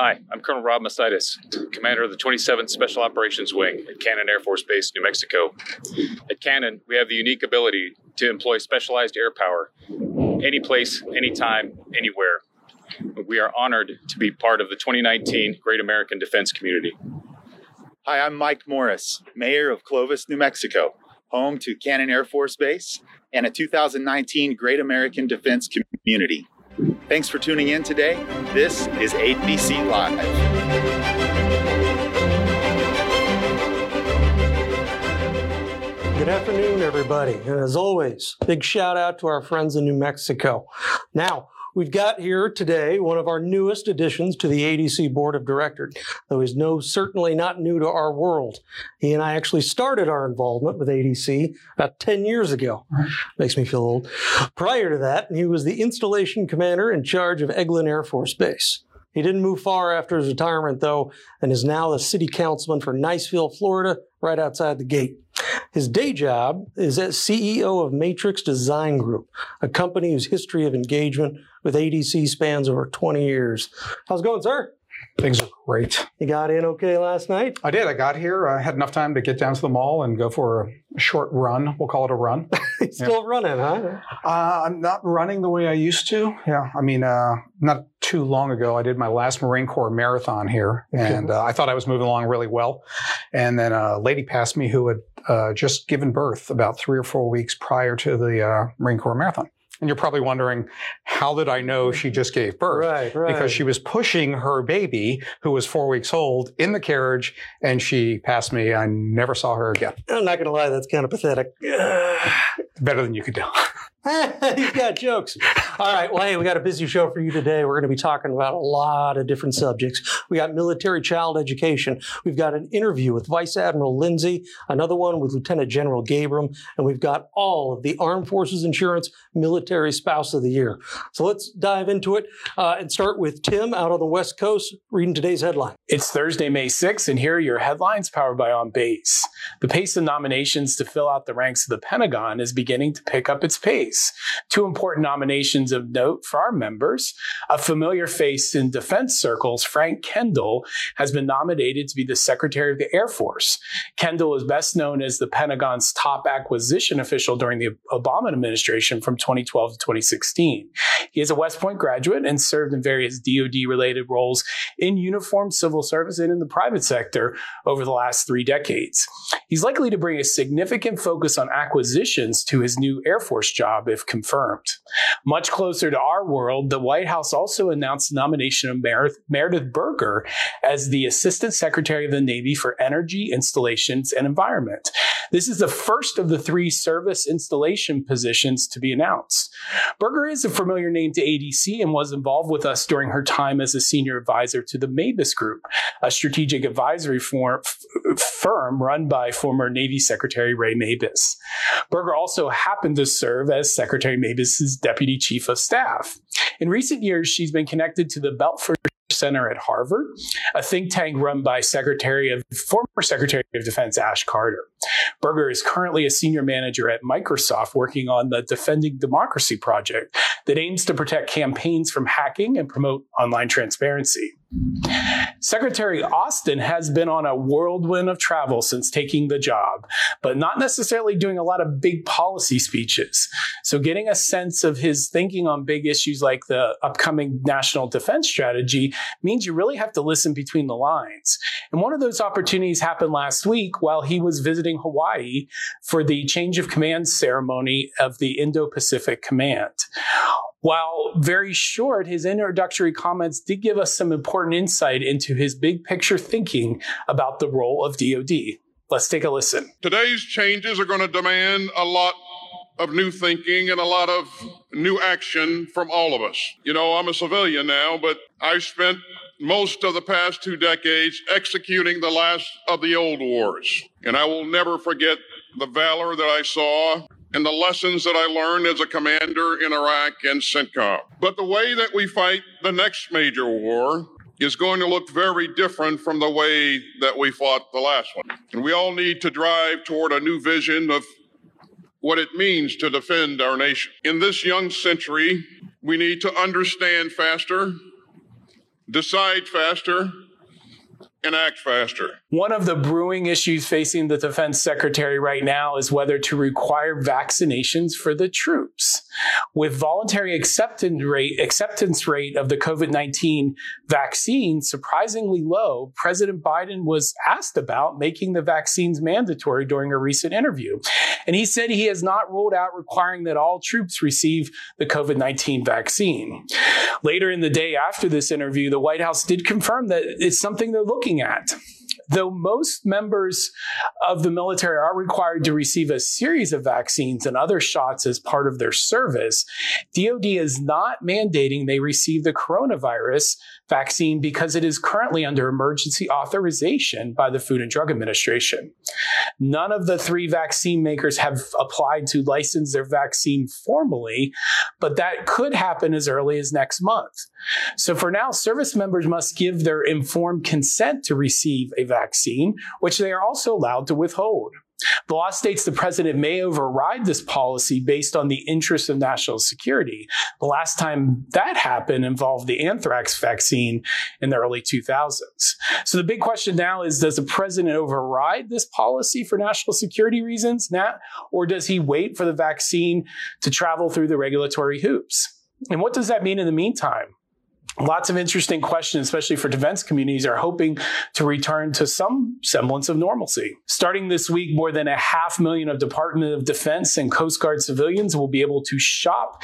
Hi, I'm Colonel Rob Masaitis, commander of the 27th Special Operations Wing at Cannon Air Force Base, New Mexico. At Cannon, we have the unique ability to employ specialized air power any place, anytime, anywhere. We are honored to be part of the 2019 Great American Defense Community. Hi, I'm Mike Morris, Mayor of Clovis, New Mexico, home to Cannon Air Force Base and a 2019 Great American Defense Community. Thanks for tuning in today. This is ADC Live. Good afternoon, everybody. And as always, big shout out to our friends in New Mexico. Now, We've got here today one of our newest additions to the ADC Board of Directors, though he's no certainly not new to our world. He and I actually started our involvement with ADC about 10 years ago. Makes me feel old. Prior to that, he was the installation commander in charge of Eglin Air Force Base. He didn't move far after his retirement, though, and is now the city councilman for Niceville, Florida, right outside the gate. His day job is as CEO of Matrix Design Group, a company whose history of engagement with ADC spans over 20 years. How's it going, sir? Things are great. You got in okay last night? I did. I got here. I had enough time to get down to the mall and go for a short run. We'll call it a run. Still yeah. running, huh? Uh, I'm not running the way I used to. Yeah. I mean, uh, not too long ago, I did my last Marine Corps marathon here, and uh, I thought I was moving along really well. And then a lady passed me who had uh, just given birth about three or four weeks prior to the uh, Marine Corps marathon. And you're probably wondering, how did I know she just gave birth? Right, right. Because she was pushing her baby, who was four weeks old, in the carriage, and she passed me. I never saw her again. I'm not going to lie, that's kind of pathetic. Better than you could do. He's got jokes. All right. Well, hey, we got a busy show for you today. We're going to be talking about a lot of different subjects. We got military child education. We've got an interview with Vice Admiral Lindsey, another one with Lieutenant General Gabram, and we've got all of the Armed Forces Insurance Military Spouse of the Year. So let's dive into it uh, and start with Tim out on the West Coast reading today's headline. It's Thursday, May 6th, and here are your headlines powered by On Base. The pace of nominations to fill out the ranks of the Pentagon is beginning to pick up its pace. Two important nominations of note for our members. A familiar face in defense circles, Frank Kendall, has been nominated to be the Secretary of the Air Force. Kendall is best known as the Pentagon's top acquisition official during the Obama administration from 2012 to 2016. He is a West Point graduate and served in various DoD related roles in uniform civil service and in the private sector over the last three decades. He's likely to bring a significant focus on acquisitions to his new Air Force job if confirmed. Much closer to our world, the White House also announced the nomination of Meredith Berger as the Assistant Secretary of the Navy for Energy, Installations, and Environment. This is the first of the three service installation positions to be announced. Berger is a familiar name to ADC and was involved with us during her time as a senior advisor to the Mabus Group, a strategic advisory firm run by former Navy Secretary Ray Mabus. Berger also happened to serve as Secretary Mabus's deputy chief of staff. In recent years, she's been connected to the Belfer Center at Harvard, a think tank run by Secretary of former Secretary of Defense Ash Carter. Berger is currently a senior manager at Microsoft working on the Defending Democracy project that aims to protect campaigns from hacking and promote online transparency. Secretary Austin has been on a whirlwind of travel since taking the job, but not necessarily doing a lot of big policy speeches. So, getting a sense of his thinking on big issues like the upcoming national defense strategy means you really have to listen between the lines. And one of those opportunities happened last week while he was visiting Hawaii for the change of command ceremony of the Indo Pacific Command. While very short, his introductory comments did give us some important insight into his big picture thinking about the role of DoD. Let's take a listen. Today's changes are going to demand a lot of new thinking and a lot of new action from all of us. You know, I'm a civilian now, but I spent most of the past two decades executing the last of the old wars. And I will never forget the valor that I saw and the lessons that I learned as a commander in Iraq and CENTCOM. But the way that we fight the next major war is going to look very different from the way that we fought the last one. And we all need to drive toward a new vision of what it means to defend our nation. In this young century, we need to understand faster, decide faster, and act faster. One of the brewing issues facing the defense secretary right now is whether to require vaccinations for the troops. With voluntary acceptance rate, acceptance rate of the COVID-19 vaccine surprisingly low, President Biden was asked about making the vaccines mandatory during a recent interview. And he said he has not ruled out requiring that all troops receive the COVID-19 vaccine. Later in the day after this interview, the White House did confirm that it's something they're looking looking at. Though most members of the military are required to receive a series of vaccines and other shots as part of their service, DoD is not mandating they receive the coronavirus vaccine because it is currently under emergency authorization by the Food and Drug Administration. None of the three vaccine makers have applied to license their vaccine formally, but that could happen as early as next month. So for now, service members must give their informed consent to receive a vaccine, which they are also allowed to withhold. The law states the president may override this policy based on the interests of national security. The last time that happened involved the anthrax vaccine in the early 2000s. So the big question now is does the president override this policy for national security reasons, Nat, or does he wait for the vaccine to travel through the regulatory hoops? And what does that mean in the meantime? Lots of interesting questions, especially for defense communities, are hoping to return to some semblance of normalcy. Starting this week, more than a half million of Department of Defense and Coast Guard civilians will be able to shop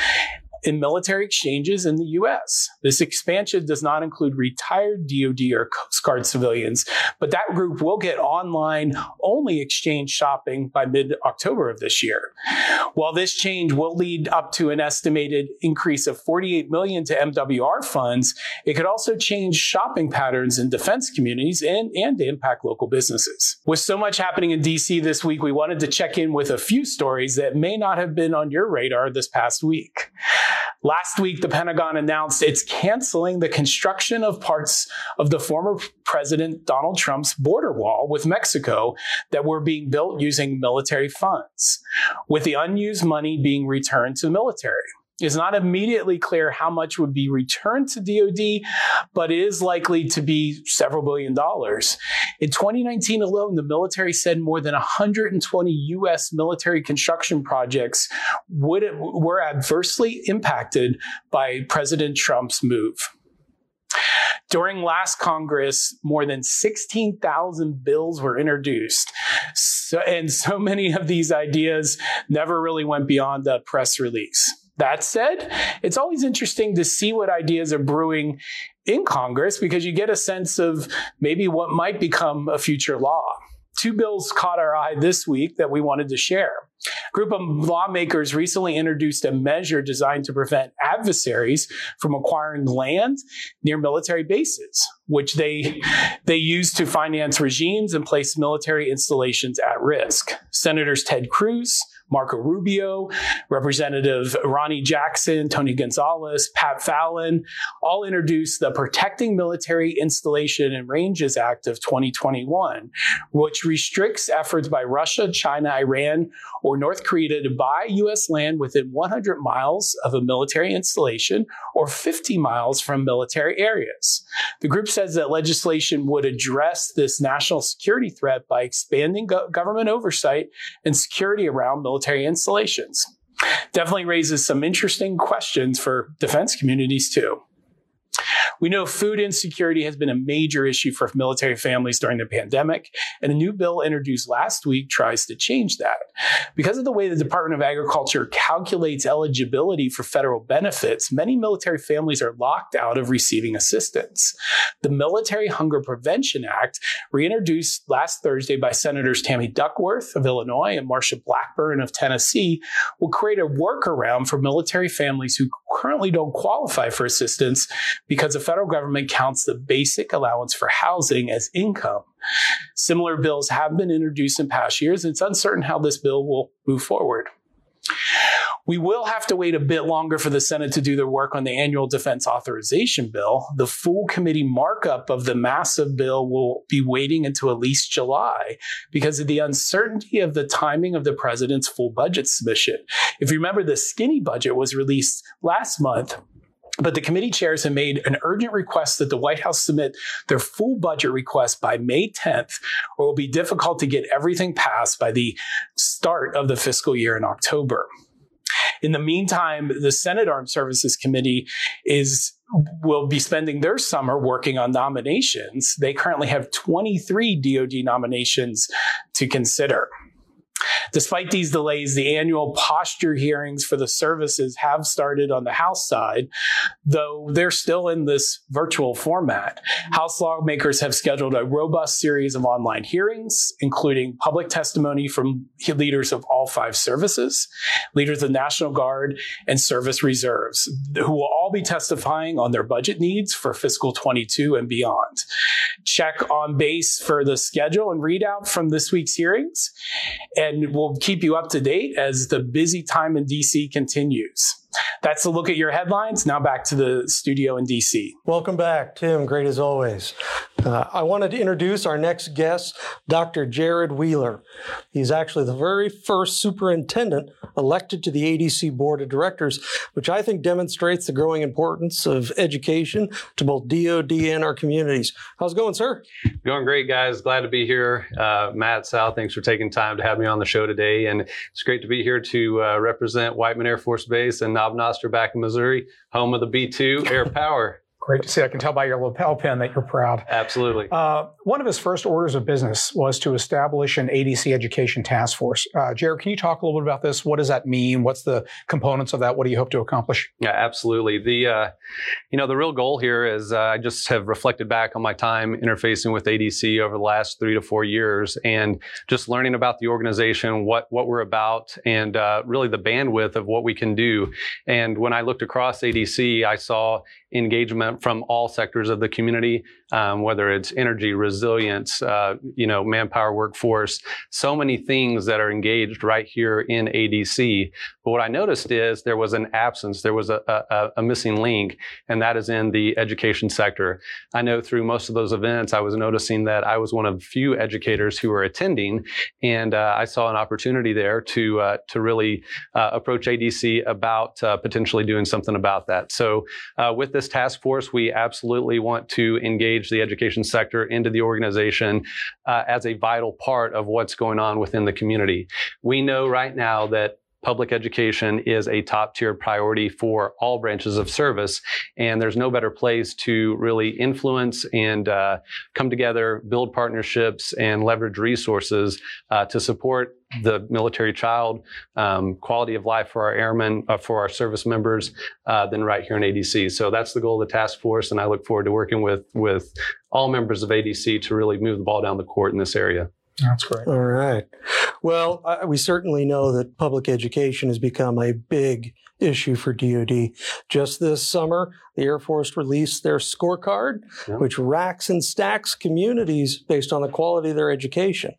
in military exchanges in the U.S. This expansion does not include retired DoD or Coast Guard civilians, but that group will get online only exchange shopping by mid October of this year. While this change will lead up to an estimated increase of 48 million to MWR funds, it could also change shopping patterns in defense communities and, and impact local businesses. With so much happening in DC this week, we wanted to check in with a few stories that may not have been on your radar this past week. Last week, the Pentagon announced it's canceling the construction of parts of the former President Donald Trump's border wall with Mexico that were being built using military funds, with the unused money being returned to the military. It's not immediately clear how much would be returned to DoD, but it is likely to be several billion dollars. In 2019 alone, the military said more than 120 U.S. military construction projects would, were adversely impacted by President Trump's move. During last Congress, more than 16,000 bills were introduced. So, and so many of these ideas never really went beyond the press release. That said, it's always interesting to see what ideas are brewing in Congress because you get a sense of maybe what might become a future law. Two bills caught our eye this week that we wanted to share. A group of lawmakers recently introduced a measure designed to prevent adversaries from acquiring land near military bases, which they, they use to finance regimes and place military installations at risk. Senators Ted Cruz, Marco Rubio, Representative Ronny Jackson, Tony Gonzalez, Pat Fallon, all introduced the Protecting Military Installation and Ranges Act of 2021, which restricts efforts by Russia, China, Iran, or North Korea to buy U.S. land within 100 miles of a military installation or 50 miles from military areas. The group says that legislation would address this national security threat by expanding go- government oversight and security around military military installations. Definitely raises some interesting questions for defense communities too. We know food insecurity has been a major issue for military families during the pandemic, and a new bill introduced last week tries to change that. Because of the way the Department of Agriculture calculates eligibility for federal benefits, many military families are locked out of receiving assistance. The Military Hunger Prevention Act, reintroduced last Thursday by Senators Tammy Duckworth of Illinois and Marsha Blackburn of Tennessee, will create a workaround for military families who currently don't qualify for assistance because the federal government counts the basic allowance for housing as income. Similar bills have been introduced in past years. And it's uncertain how this bill will move forward. We will have to wait a bit longer for the Senate to do their work on the annual defense authorization bill. The full committee markup of the massive bill will be waiting until at least July because of the uncertainty of the timing of the president's full budget submission. If you remember, the skinny budget was released last month But the committee chairs have made an urgent request that the White House submit their full budget request by May 10th, or it will be difficult to get everything passed by the start of the fiscal year in October. In the meantime, the Senate Armed Services Committee is will be spending their summer working on nominations. They currently have 23 DoD nominations to consider. Despite these delays, the annual posture hearings for the services have started on the House side, though they're still in this virtual format. House lawmakers have scheduled a robust series of online hearings, including public testimony from leaders of all five services, leaders of the National Guard, and service reserves, who will all be testifying on their budget needs for fiscal 22 and beyond. Check on base for the schedule and readout from this week's hearings. And and we'll keep you up to date as the busy time in DC continues. That's a look at your headlines. Now back to the studio in DC. Welcome back, Tim. Great as always. Uh, I wanted to introduce our next guest, Dr. Jared Wheeler. He's actually the very first superintendent elected to the ADC Board of Directors, which I think demonstrates the growing importance of education to both DoD and our communities. How's it going, sir? Going great, guys. Glad to be here. Uh, Matt, Sal, thanks for taking time to have me on the show today. And it's great to be here to uh, represent Whiteman Air Force Base and Knob Noster back in Missouri, home of the B 2 Air Power. Great to see. I can tell by your lapel pin that you're proud. Absolutely. Uh, one of his first orders of business was to establish an ADC education task force. Uh, Jared, can you talk a little bit about this? What does that mean? What's the components of that? What do you hope to accomplish? Yeah, absolutely. The uh, you know the real goal here is uh, I just have reflected back on my time interfacing with ADC over the last three to four years, and just learning about the organization, what what we're about, and uh, really the bandwidth of what we can do. And when I looked across ADC, I saw engagement from all sectors of the community, um, whether it's energy, resilience, uh, you know, manpower workforce, so many things that are engaged right here in ADC. But what I noticed is there was an absence, there was a, a, a missing link, and that is in the education sector. I know through most of those events, I was noticing that I was one of few educators who were attending, and uh, I saw an opportunity there to uh, to really uh, approach ADC about uh, potentially doing something about that. So uh, with this task force, we absolutely want to engage the education sector into the organization uh, as a vital part of what's going on within the community. We know right now that public education is a top tier priority for all branches of service. And there's no better place to really influence and uh, come together, build partnerships, and leverage resources uh, to support the military child, um, quality of life for our airmen, uh, for our service members, uh, than right here in ADC. So that's the goal of the task force, and I look forward to working with with all members of ADC to really move the ball down the court in this area. That's great. All right. Well, uh, we certainly know that public education has become a big issue for DoD. Just this summer, the Air Force released their scorecard, yeah. which racks and stacks communities based on the quality of their education.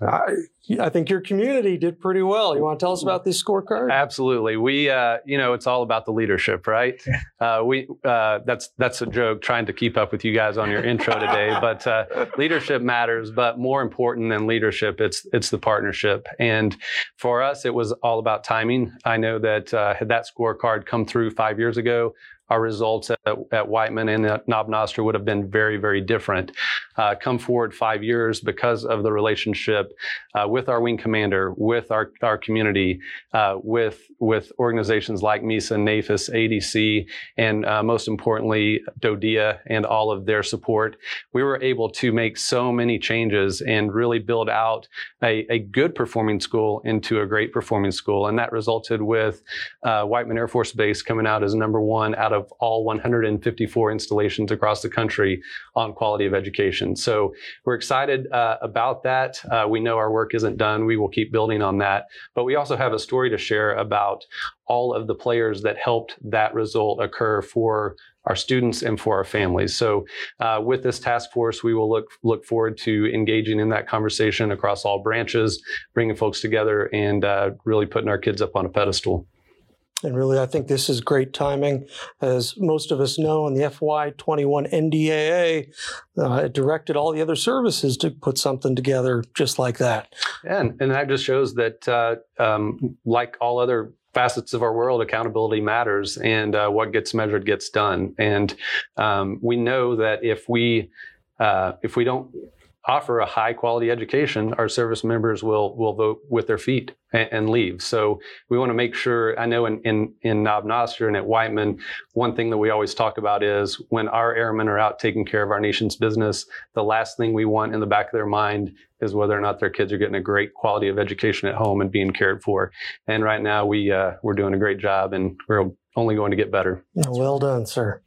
I, I think your community did pretty well. You want to tell us about this scorecard? Absolutely. We, uh, you know, it's all about the leadership, right? Uh, we uh, that's that's a joke trying to keep up with you guys on your intro today, but uh, leadership matters. But more important than leadership, it's it's the partnership. And for us, it was all about timing. I know that uh, had that scorecard come through five years ago, our results at, at Whiteman and at Knob Noster would have been very, very different. Uh, come forward five years because of the relationship uh, with our wing commander, with our, our community, uh, with, with organizations like MESA, NAFIS, ADC, and uh, most importantly, DoDEA and all of their support. We were able to make so many changes and really build out a, a good performing school into a great performing school. And that resulted with uh, Whiteman Air Force Base coming out as number one out of of all 154 installations across the country on quality of education. So we're excited uh, about that. Uh, we know our work isn't done. We will keep building on that. But we also have a story to share about all of the players that helped that result occur for our students and for our families. So, uh, with this task force, we will look look forward to engaging in that conversation across all branches, bringing folks together, and uh, really putting our kids up on a pedestal. And really, I think this is great timing. As most of us know, in the FY21 NDAA, uh, it directed all the other services to put something together just like that. And, and that just shows that, uh, um, like all other facets of our world, accountability matters, and uh, what gets measured gets done. And um, we know that if we uh, if we don't offer a high quality education, our service members will will vote with their feet and, and leave. So we want to make sure. I know in in in Knob Noster and at Whiteman, one thing that we always talk about is when our airmen are out taking care of our nation's business, the last thing we want in the back of their mind is whether or not their kids are getting a great quality of education at home and being cared for. And right now, we uh, we're doing a great job, and we're only going to get better. Well done, sir.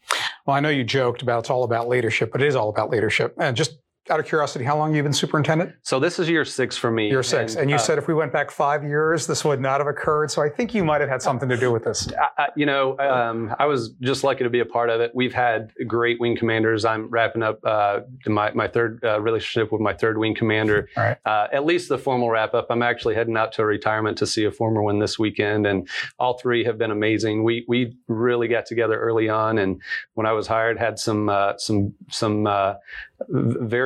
Well, I know you joked about it's all about leadership, but it is all about leadership. And just out of curiosity, how long have you been superintendent? So this is year six for me. Year six. And, and you uh, said if we went back five years, this would not have occurred. So I think you might have had something to do with this. I, you know, um, I was just lucky to be a part of it. We've had great wing commanders. I'm wrapping up uh, my, my third uh, relationship with my third wing commander. Right. Uh, at least the formal wrap up. I'm actually heading out to retirement to see a former one this weekend. And all three have been amazing. We, we really got together early on. And when I was hired, had some, uh, some, some, uh,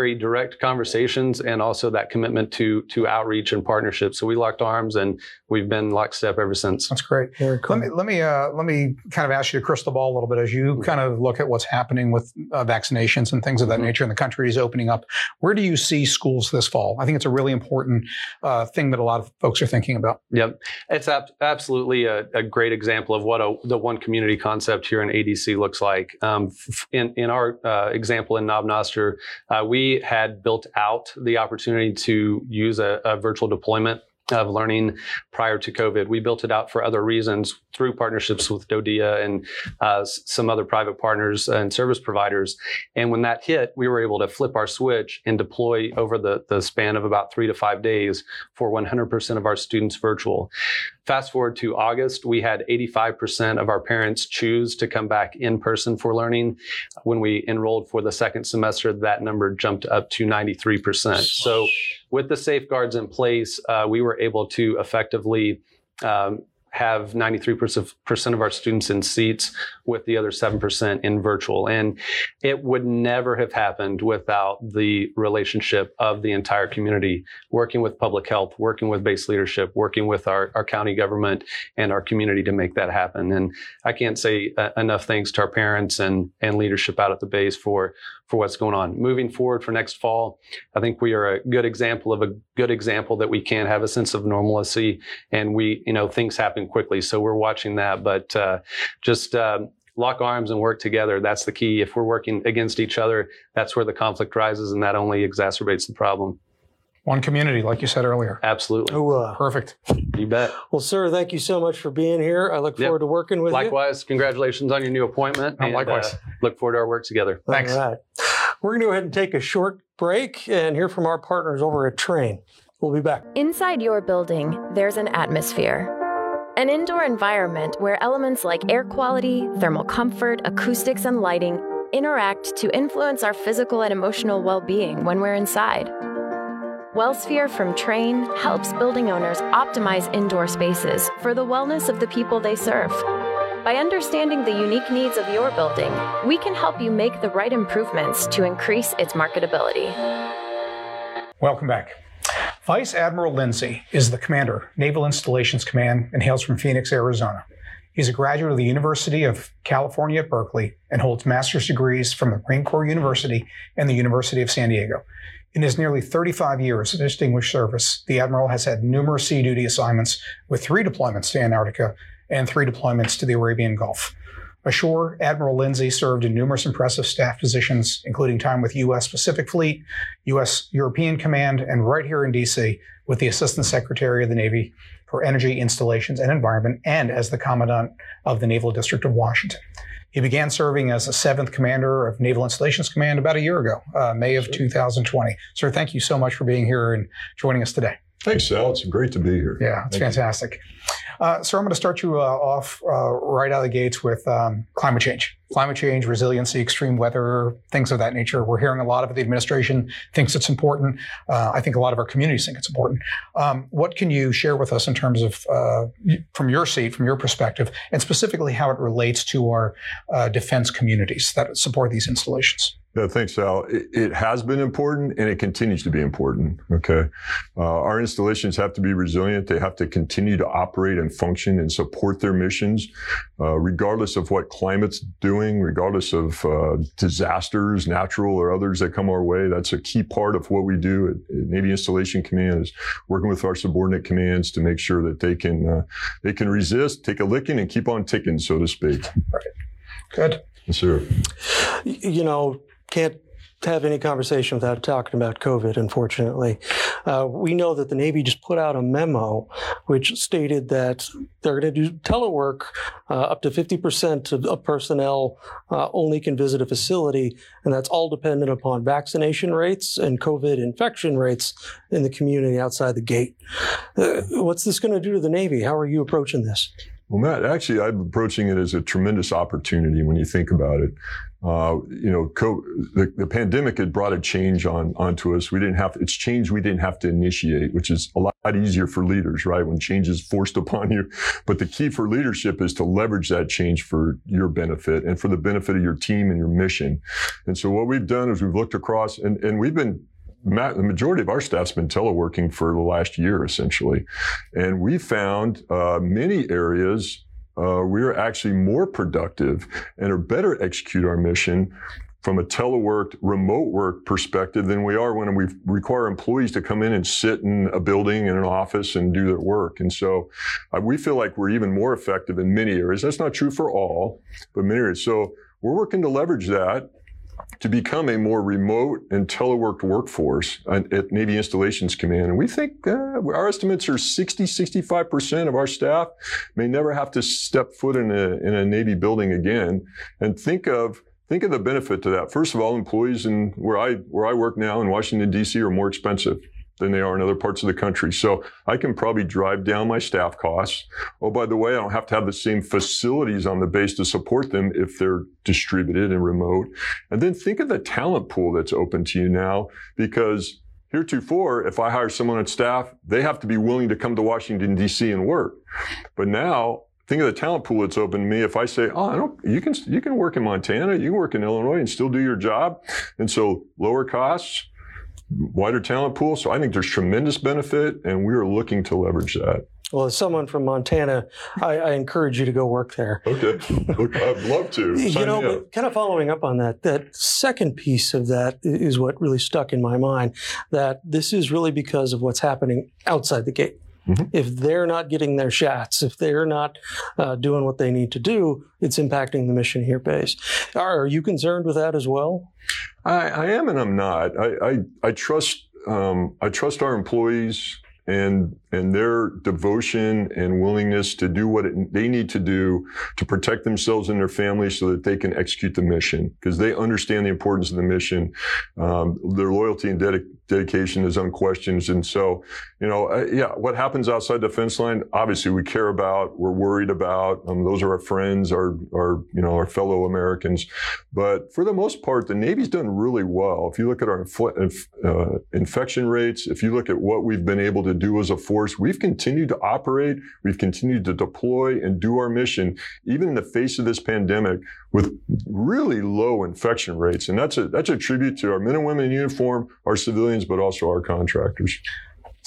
very direct conversations and also that commitment to to outreach and partnership. So we locked arms and we've been lockstep ever since. That's great. Very cool. Let me let me uh, let me kind of ask you to crystal ball a little bit as you mm-hmm. kind of look at what's happening with uh, vaccinations and things of that mm-hmm. nature, and the country is opening up. Where do you see schools this fall? I think it's a really important uh, thing that a lot of folks are thinking about. Yep, it's ab- absolutely a, a, great example of what a, the one community concept here in ADC looks like. Um, in in our uh, example in Knob Noster, uh, we had built out the opportunity to use a, a virtual deployment of learning prior to COVID. We built it out for other reasons through partnerships with DoDEA and uh, some other private partners and service providers. And when that hit, we were able to flip our switch and deploy over the, the span of about three to five days for 100% of our students virtual. Fast forward to August, we had 85% of our parents choose to come back in person for learning. When we enrolled for the second semester, that number jumped up to 93%. So, with the safeguards in place, uh, we were able to effectively um, have 93% of our students in seats with the other 7% in virtual. And it would never have happened without the relationship of the entire community, working with public health, working with base leadership, working with our, our county government and our community to make that happen. And I can't say uh, enough thanks to our parents and, and leadership out at the base for, for what's going on. Moving forward for next fall, I think we are a good example of a good example that we can have a sense of normalcy and we, you know, things happen quickly. So we're watching that, but uh, just uh, lock arms and work together. That's the key. If we're working against each other, that's where the conflict rises and that only exacerbates the problem. One community, like you said earlier. Absolutely. Oh, uh, Perfect. You bet. Well, sir, thank you so much for being here. I look Yep. forward to working with you. Likewise, congratulations on your new appointment. Oh, and, likewise. uh, look forward to our work together. you. Thanks. All right. We're going to go ahead and take a short break and hear from our partners over at Trane. We'll be back. Inside your building, there's an atmosphere. An indoor environment where elements like air quality, thermal comfort, acoustics, and lighting interact to influence our physical and emotional well being when we're inside. WellSphere from Trane helps building owners optimize indoor spaces for the wellness of the people they serve. By understanding the unique needs of your building, we can help you make the right improvements to increase its marketability. Welcome back. Vice Admiral Lindsey is the commander, Naval Installations Command, and hails from Phoenix, Arizona. He's a graduate of the University of California at Berkeley and holds master's degrees from the Marine Corps University and the University of San Diego. In his nearly 35 years of distinguished service, the Admiral has had numerous sea duty assignments with three deployments to Antarctica and three deployments to the Arabian Gulf. Ashore, Admiral Lindsey served in numerous impressive staff positions, including time with U.S. Pacific Fleet, U.S. European Command, and right here in D.C. with the Assistant Secretary of the Navy for Energy, Installations, and Environment, and as the Commandant of the Naval District of Washington. He began serving as a seventh commander of Naval Installations Command about a year ago, uh, May of 2020. Sir, thank you so much for being here and joining us today. Thanks, Sal. It's great to be here. Yeah, it's Thank you. Uh, so I'm going to start you uh, off uh, right out of the gates with um, climate change. Climate change, resiliency, extreme weather, things of that nature. We're hearing a lot of it. The administration thinks it's important. Uh, I think a lot of our communities think it's important. Um, what can you share with us in terms of, uh, from your seat, from your perspective, and specifically how it relates to our uh, defense communities that support these installations? Yeah, thanks, Sal. It, it, has been important and it continues to be important. Okay. Uh, our installations have to be resilient. They have to continue to operate and function and support their missions, uh, regardless of what climate's doing, regardless of uh, disasters, natural or others that come our way. That's a key part of what we do at, at Navy Installation Command is working with our subordinate commands to make sure that they can, uh, they can resist, take a licking and keep on ticking, so to speak. Right. Good. Yes, sir. You know, can't have any conversation without talking about COVID, unfortunately. Uh, we know that the Navy just put out a memo which stated that they're going to do telework. Uh, up to 50% of, of personnel uh, only can visit a facility, and that's all dependent upon vaccination rates and COVID infection rates in the community outside the gate. Uh, what's this going to do to the Navy? How are you approaching this? Well, Matt, actually, I'm approaching it as a tremendous opportunity when you think about it. Uh, you know, co- the, the, pandemic had brought a change on onto us. We didn't have it's change we didn't have to initiate, which is a lot easier for leaders, right? When change is forced upon you. But the key for leadership is to leverage that change for your benefit and for the benefit of your team and your mission. And so what we've done is we've looked across and, and we've been the majority of our staff's been teleworking for the last year, essentially. And we found uh, many areas uh, we're actually more productive and are better execute our mission from a telework, remote work perspective than we are when we require employees to come in and sit in a building in an office and do their work. And so uh, we feel like we're even more effective in many areas. That's not true for all, but many areas. So we're working to leverage that to become a more remote and teleworked workforce at Navy Installations Command. And we think uh, our estimates are 60, 65% of our staff may never have to step foot in a, in a Navy building again. And think of Think of the benefit to that. First of all, employees in where I where I work now in Washington D.C. are more expensive than they are in other parts of the country. So I can probably drive down my staff costs. Oh, by the way, I don't have to have the same facilities on the base to support them if they're distributed and remote. And then think of the talent pool that's open to you now because heretofore, if I hire someone on staff, they have to be willing to come to Washington, D.C. and work. But now think of the talent pool that's open to me. If I say, "Oh, I don't," you can you can work in Montana, you can work in Illinois, and still do your job, and so lower costs, wider talent pool. So I think there's tremendous benefit, and we are looking to leverage that. Well, as someone from Montana, I, I encourage you to go work there. Okay, I'd love to. you know, kind of following up on that, that second piece of that is what really stuck in my mind. That this is really because of what's happening outside the gate. Mm-hmm. If they're not getting their shots, if they're not uh, doing what they need to do, it's impacting the mission here base. Are, are you concerned with that as well? I, I am and I'm not. I, I, I trust um, I trust our employees and and their devotion and willingness to do what it, they need to do to protect themselves and their families so that they can execute the mission because they understand the importance of the mission. Um, their loyalty and dedication is unquestioned. And so, you know, uh, yeah, what happens outside the fence line, obviously we care about, we're worried about. Um, those are our friends, our, our, you know, our fellow Americans. But for the most part, the Navy's done really well. If you look at our inf- uh, infection rates, if you look at what we've been able to do as a force, we've continued to operate, we've continued to deploy and do our mission, even in the face of this pandemic with really low infection rates. And that's a, that's a tribute to our men and women in uniform, our civilians, but also our contractors.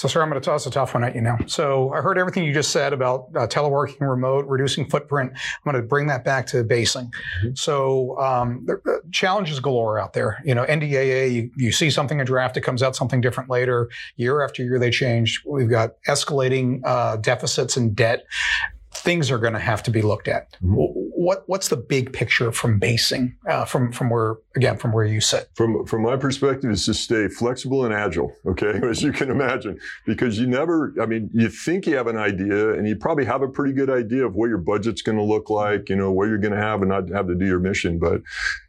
So, sir, I'm going to toss a tough one at you now. So, I heard everything you just said about uh, teleworking, remote, reducing footprint. I'm going to bring that back to basing. Mm-hmm. So, um, there, uh, challenges galore out there. You know, NDAA, you, you see something in draft, it comes out something different later. Year after year, they change. We've got escalating uh, deficits and debt things are going to have to be looked at. Mm-hmm. What what's the big picture from basing uh, from from where again from where you sit? From from my perspective, is to stay flexible and agile. Okay, as you can imagine, because you never. I mean, you think you have an idea, and you probably have a pretty good idea of what your budget's going to look like. You know where you're going to have and not have to do your mission, but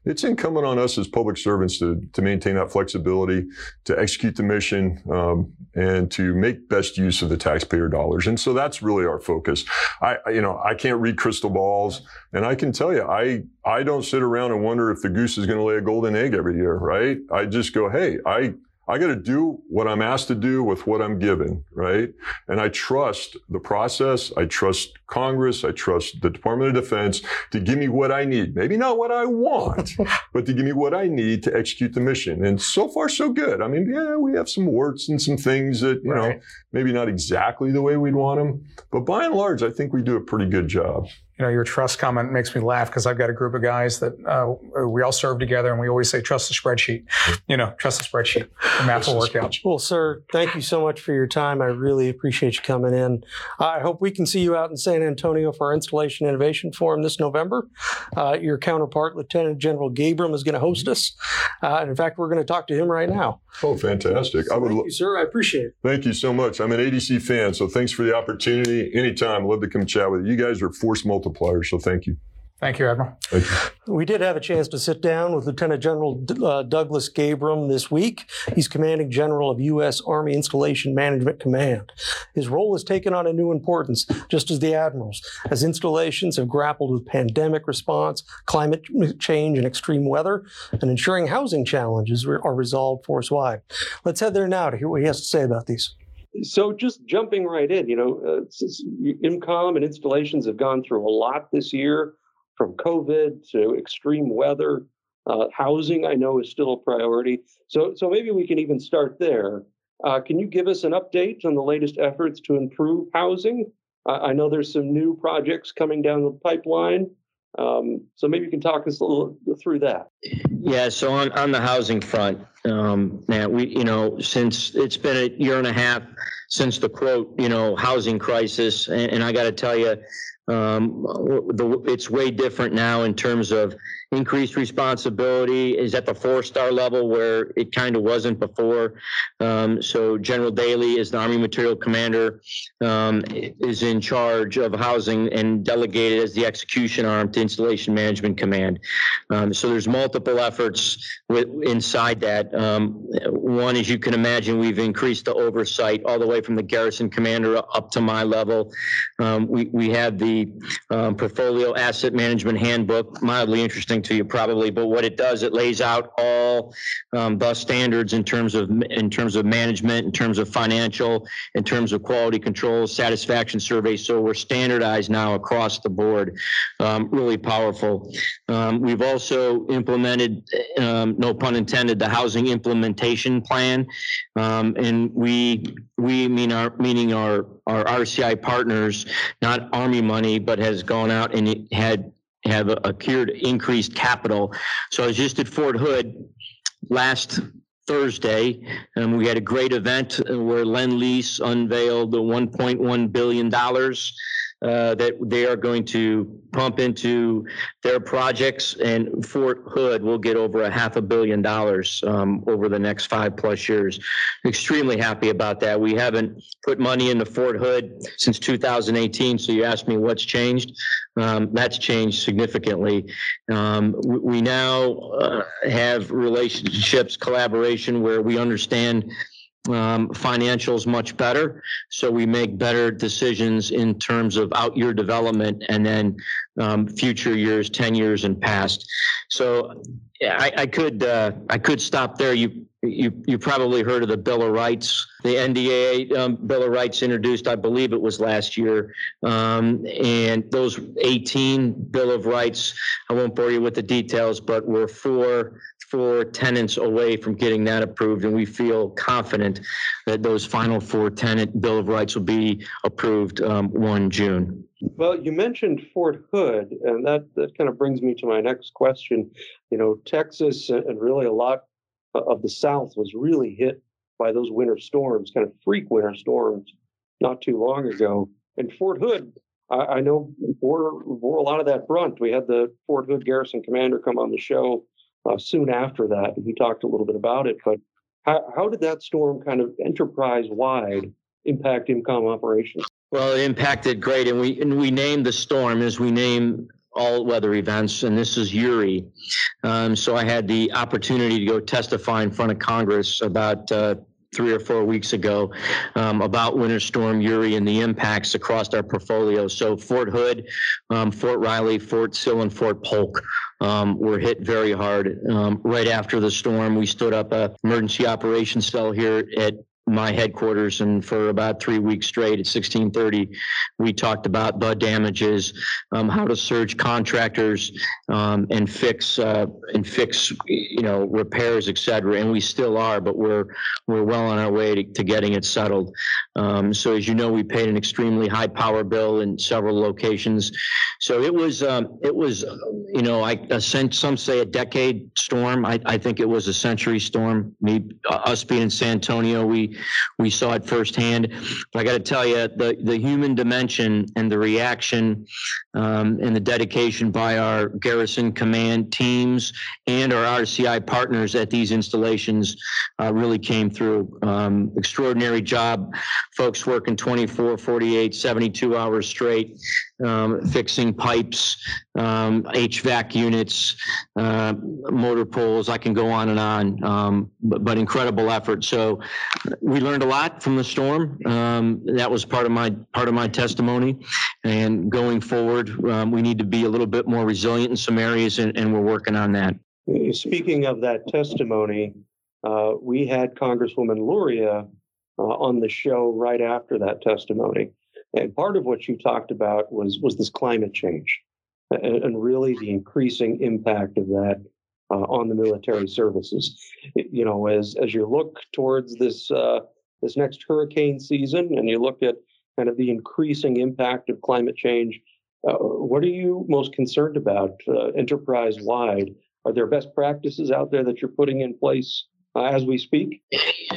it's incumbent on us as public servants to to maintain that flexibility, to execute the mission, um, and to make best use of the taxpayer dollars. And so that's really our focus. I, you know, I can't read crystal balls, and I can tell you, I, I don't sit around and wonder if the goose is going to lay a golden egg every year, right? I just go, hey, I, I got to do what I'm asked to do with what I'm given, right? And I trust the process. I trust Congress. I trust the Department of Defense to give me what I need. Maybe not what I want, but to give me what I need to execute the mission. And so far, so good. I mean, yeah, we have some warts and some things that, you right. know, maybe not exactly the way we'd want them, but by and large, I think we do a pretty good job you know, your trust comment makes me laugh because I've got a group of guys that uh, we all serve together, and we always say, "Trust the spreadsheet." You know, trust the spreadsheet. The math will work out. Well, sir, thank you so much for your time. I really appreciate you coming in. I hope we can see you out in San Antonio for our Installation Innovation Forum this November. Uh, your counterpart, Lieutenant General Gabram, is going to host us, uh, and in fact, we're going to talk to him right now. Oh, fantastic! So I would. Thank you, sir. I appreciate it. Thank you so much. I'm an ADC fan, so thanks for the opportunity. Anytime, love to come chat with you. You guys are force multipliers multiplier. So thank you. Thank you, Admiral. Thank you. We did have a chance to sit down with Lieutenant General uh, Douglas Gabram this week. He's Commanding General of U.S. Army Installation Management Command. His role has taken on a new importance, just as the Admiral's, as installations have grappled with pandemic response, climate change, and extreme weather, and ensuring housing challenges are resolved force wide. Let's head there now to hear what he has to say about these. So just jumping right in, you know, uh, IMCOM and installations have gone through a lot this year, from COVID to extreme weather. Uh, housing, I know, is still a priority. So, so maybe we can even start there. Uh, can you give us an update on the latest efforts to improve housing? I know there's some new projects coming down the pipeline. Um, so maybe you can talk us a little through that. Yeah. So on, on the housing front, um, Matt, we, you know, since it's been a year and a half since the quote, you know, housing crisis, and, and I got to tell you, um, the, it's way different now in terms of increased responsibility is at the four star level where it kind of wasn't before. Um, so General Daly is the Army Material Commander, um, is in charge of housing and delegated as the execution arm to Installation Management Command. Um, so there's multiple efforts with, inside that. Um, one, as you can imagine, we've increased the oversight all the way from the garrison commander up to my level. Um, we, we have the um, portfolio asset management handbook, mildly interesting to you probably, but what it does, it lays out all um, the standards in terms of in terms of management, in terms of financial, in terms of quality control, satisfaction surveys. So we're standardized now across the board. Um, really powerful. Um, we've also implemented, um, no pun intended, the housing implementation plan, um, and we we mean our meaning our our RCI partners, not Army money, but has gone out and had have accrued increased capital. So I was just at Fort Hood last Thursday, and we had a great event where Lendlease unveiled the $1.1 billion uh, that they are going to pump into their projects, and Fort Hood will get over a half a billion dollars um, over the next five plus years. Extremely happy about that. We haven't put money into Fort Hood since 2018. So you asked me what's changed. Um, that's changed significantly. Um, we, we, now uh, have relationships, collaboration where we understand um, financials much better. So we make better decisions in terms of out year development and then um, future years, 10 years and past. So I, I could uh, I could stop there. You you you probably heard of the Bill of Rights, the NDAA um, Bill of Rights introduced, I believe it was last year, um, and those 18 Bill of Rights. I won't bore you with the details, but we're four four tenants away from getting that approved, and we feel confident that those final four tenant Bill of Rights will be approved um, 1 June. Well, you mentioned Fort Hood, and that, that kind of brings me to my next question. You know, Texas and really a lot of the South was really hit by those winter storms, kind of freak winter storms, not too long ago. And Fort Hood, I, I know, bore, bore a lot of that brunt. We had the Fort Hood Garrison Commander come on the show uh, soon after that. And he talked a little bit about it. But how, how did that storm kind of enterprise wide impact IMCOM operations? Well, it impacted great, and we and we named the storm as we name all weather events, and this is Uri. Um, so I had the opportunity to go testify in front of Congress about uh, three or four weeks ago um, about Winter Storm Uri and the impacts across our portfolio. So Fort Hood, um, Fort Riley, Fort Sill, and Fort Polk um, were hit very hard. Um, right after the storm, we stood up a emergency operations cell here at my headquarters and for about three weeks straight at 1630 we talked about the damages um, how to surge contractors um, and fix uh, and fix you know repairs etc and we still are but we're we're well on our way to, to getting it settled. Um, so as you know we paid an extremely high power bill in several locations. So it was um, it was you know I sent some say a decade storm. I, I think it was a century storm. Me us being in San Antonio we we saw it firsthand. But I got to tell you, the the human dimension and the reaction um, and the dedication by our garrison command teams and our RCI partners at these installations uh, really came through. Um, extraordinary job, folks working 24, 48, 72 hours straight um, fixing pipes, um, HVAC units, uh, motor pools. I can go on and on, um, but, but, incredible effort. So we learned a lot from the storm. Um, that was part of my part of my testimony. And going forward, um, we need to be a little bit more resilient in some areas, and, and we're working on that. Speaking of that testimony, uh, we had Congresswoman Luria uh, on the show right after that testimony. And part of what you talked about was was this climate change, and, and really the increasing impact of that uh, on the military services. You know, as as you look towards this uh, this next hurricane season, and you look at kind of the increasing impact of climate change, uh, what are you most concerned about uh, enterprise wide? Are there best practices out there that you're putting in place uh, as we speak?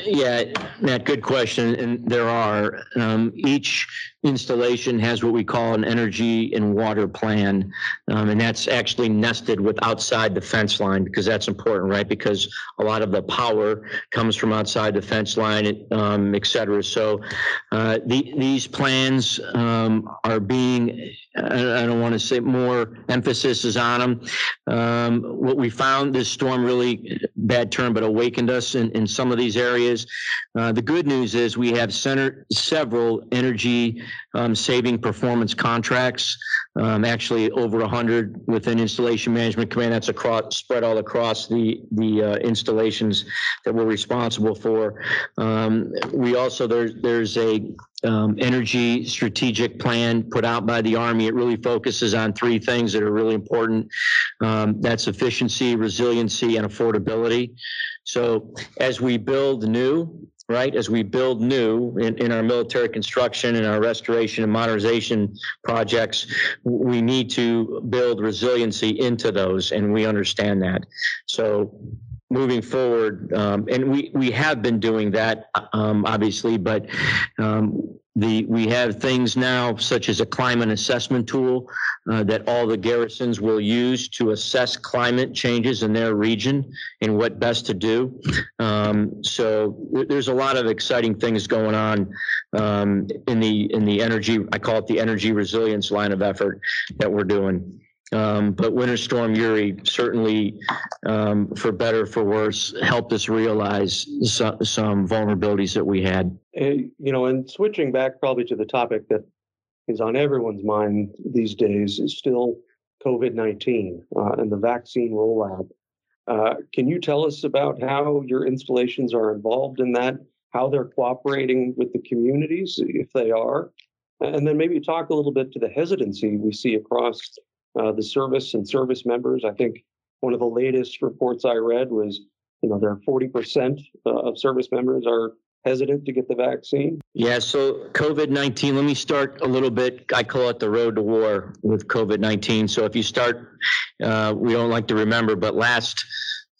Yeah, Matt, good question. And there are. Um, each installation has what we call an energy and water plan. Um, and that's actually nested with outside the fence line because that's important, right? Because a lot of the power comes from outside the fence line, um, et cetera. So uh, the, these plans um, are being, I don't want to say more emphasis is on them. Um, what we found this storm really, bad term, but awakened us in, in some of these areas. Uh, the good news is we have center, several energy um, saving performance contracts. Um, actually, over 100 within Installation Management Command. That's across spread all across the the uh, installations that we're responsible for. Um, we also there's there's a um, energy strategic plan put out by the Army. It really focuses on three things that are really important. Um, that's efficiency, resiliency, and affordability. So as we build new, right? As we build new in, in our military construction and our restoration and modernization projects, we need to build resiliency into those, and we understand that. So moving forward, um, and we, we have been doing that, um, obviously, but um, the, we have things now such as a climate assessment tool uh, that all the garrisons will use to assess climate changes in their region and what best to do. Um, so there's a lot of exciting things going on um, in the in the energy. I call it the energy resilience line of effort that we're doing. Um, but Winter Storm Uri certainly, um, for better for worse, helped us realize some, some vulnerabilities that we had. you know, and switching back probably to the topic that is on everyone's mind these days is still COVID 19 uh, and the vaccine rollout. Uh, can you tell us about how your installations are involved in that, how they're cooperating with the communities, if they are? And then maybe talk a little bit to the hesitancy we see across uh, the service and service members. I think one of the latest reports I read was, you know, there are 40% uh, of service members are hesitant to get the vaccine. Yeah, so COVID 19, let me start a little bit. I call it the road to war with COVID 19. So if you start, uh, we don't like to remember, but last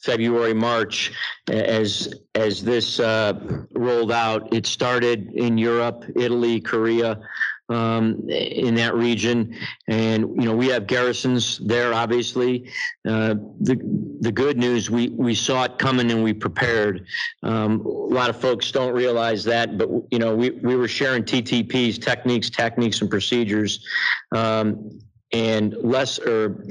February, March, as as this uh, rolled out, it started in Europe, Italy, Korea, um, in that region. And, you know, we have garrisons there, obviously. Uh, the, the good news, we, we saw it coming and we prepared. Um, a lot of folks don't realize that, but, you know, we, we were sharing TTPs, techniques, techniques, and procedures. Um, and less or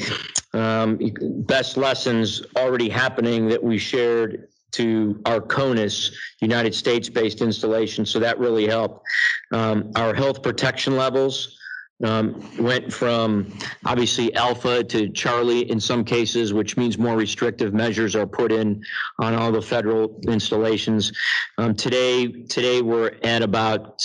um, best lessons already happening that we shared to our CONUS, United States based installation. So that really helped. Um, our health protection levels um, went from obviously alpha to Charlie in some cases, which means more restrictive measures are put in on all the federal installations. Um, today, today we're at about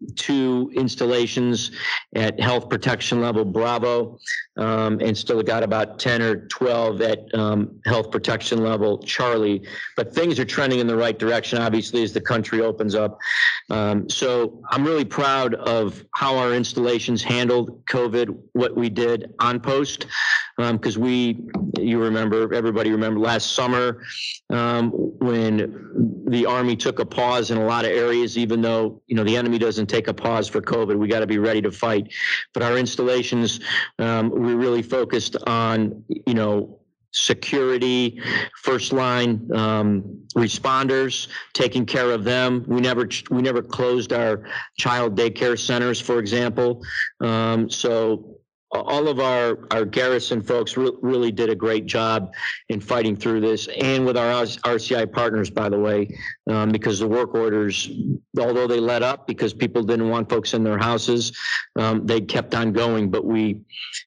62 installations at health protection level Bravo, um, and still got about 10 or 12 at um, health protection level Charlie. But things are trending in the right direction, obviously, as the country opens up. Um, so I'm really proud of how our installations handled COVID, what we did on post. Because um, we, you remember, everybody remember last summer um, when the Army took a pause in a lot of areas, even though, you know, the enemy doesn't take a pause for COVID. We got to be ready to fight. But our installations, um, we really focused on, you know, security, first line um, responders, taking care of them. We never we never closed our child daycare centers, for example. Um, so all of our, our garrison folks re- really did a great job in fighting through this and with our RCI partners, by the way, um, because the work orders, although they let up because people didn't want folks in their houses, um, they kept on going. But we,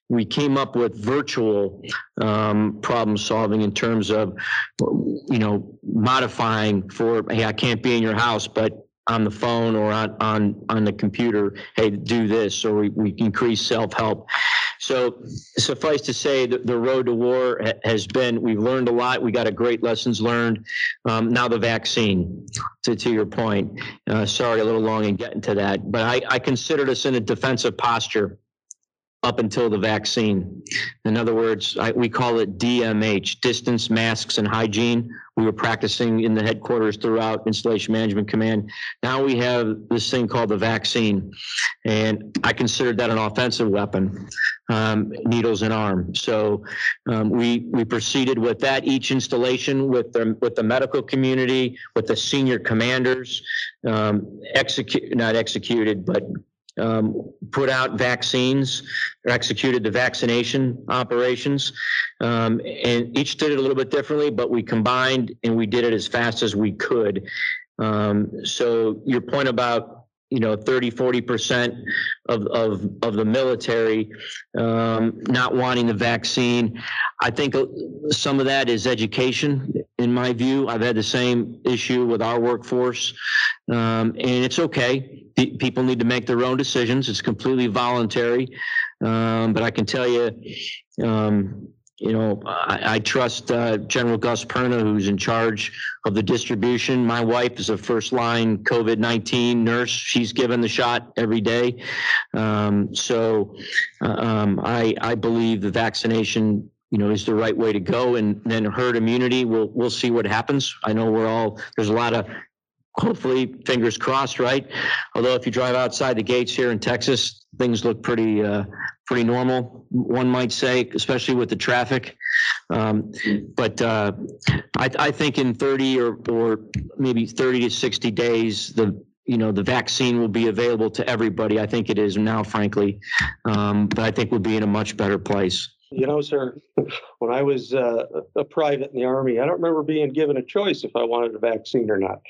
we came up with virtual um, problem solving in terms of, you know, modifying for, hey, I can't be in your house, but on the phone or on on on the computer hey do this or we, we increase self-help. So suffice to say that the road to war ha- has been we've learned a lot we got a great lessons learned. Um, now the vaccine to, to your point. Uh, sorry a little long in getting to that but I, I considered us in a defensive posture up until the vaccine. In other words, I, we call it DMH, distance, masks, and hygiene. We were practicing in the headquarters throughout Installation Management Command. Now we have this thing called the vaccine, and I considered that an offensive weapon, um, needles and arm. So um, we we proceeded with that. Each installation with the with the medical community, with the senior commanders, um, execute not executed, but um, put out vaccines or executed the vaccination operations. Um, and each did it a little bit differently, but we combined and we did it as fast as we could. Um, so your point about you know 30 40 percent of, of of the military um, not wanting the vaccine. I think some of that is education in my view. I've had the same issue with our workforce. Um, and it's okay. People need to make their own decisions. It's completely voluntary. Um, but i can tell you um, you know, I, I trust uh, General Gus Perna, who's in charge of the distribution. My wife is a first line COVID 19 nurse. She's given the shot every day. Um, so uh, um, I, I believe the vaccination you know, is the right way to go. And then herd immunity, we'll we'll see what happens. I know we're all there's a lot of hopefully fingers crossed, right? Although if you drive outside the gates here in Texas, things look pretty uh, pretty normal, one might say, especially with the traffic. Um, but uh, I, I, think in 30 or, or maybe 30 to 60 days, the you know the vaccine will be available to everybody. I think it is now, frankly, um, but I think we'll be in a much better place. You know, sir, when I was uh, a private in the Army, I don't remember being given a choice if I wanted a vaccine or not.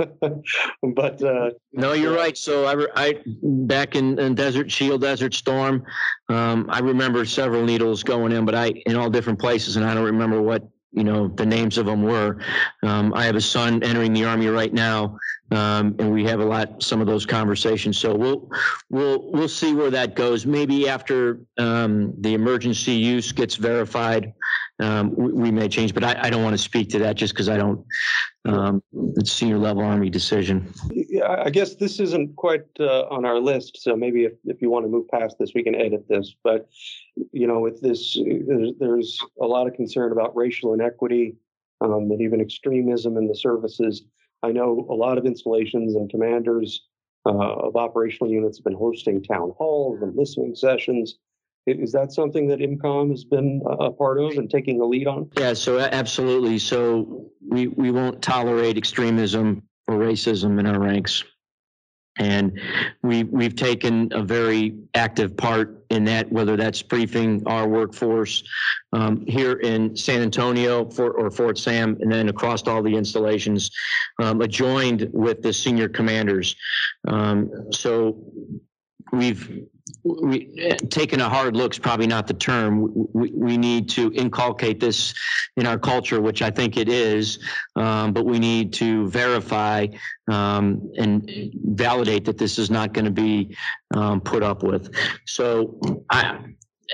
but uh, no, you're right. So I, I back in, in Desert Shield, Desert Storm, um, I remember several needles going in, but I in all different places, and I don't remember what you know the names of them were. Um, I have a son entering the army right now, um, and we have a lot some of those conversations. So we'll we'll we'll see where that goes. Maybe after um, the emergency use gets verified, um, we, we, may change. But I, I don't want to speak to that just because I don't. Um, it's senior level army decision. I guess this isn't quite uh, on our list. So maybe if, if you want to move past this, we can edit this. But you know, with this, there's, there's a lot of concern about racial inequity um, and even extremism in the services. I know a lot of installations and commanders uh, of operational units have been hosting town halls and listening sessions. Is that something that IMCOM has been a part of and taking a lead on? Yeah, so absolutely. So we, we won't tolerate extremism or racism in our ranks. And we, we've taken a very active part in that, whether that's briefing our workforce um, here in San Antonio for, or Fort Sam, and then across all the installations, um, adjoined with the senior commanders. Um, so we've we, taken a hard look's probably not the term. We, we need to inculcate this in our culture, which I think it is, um, but we need to verify um, and validate that this is not going to be um, put up with. So I,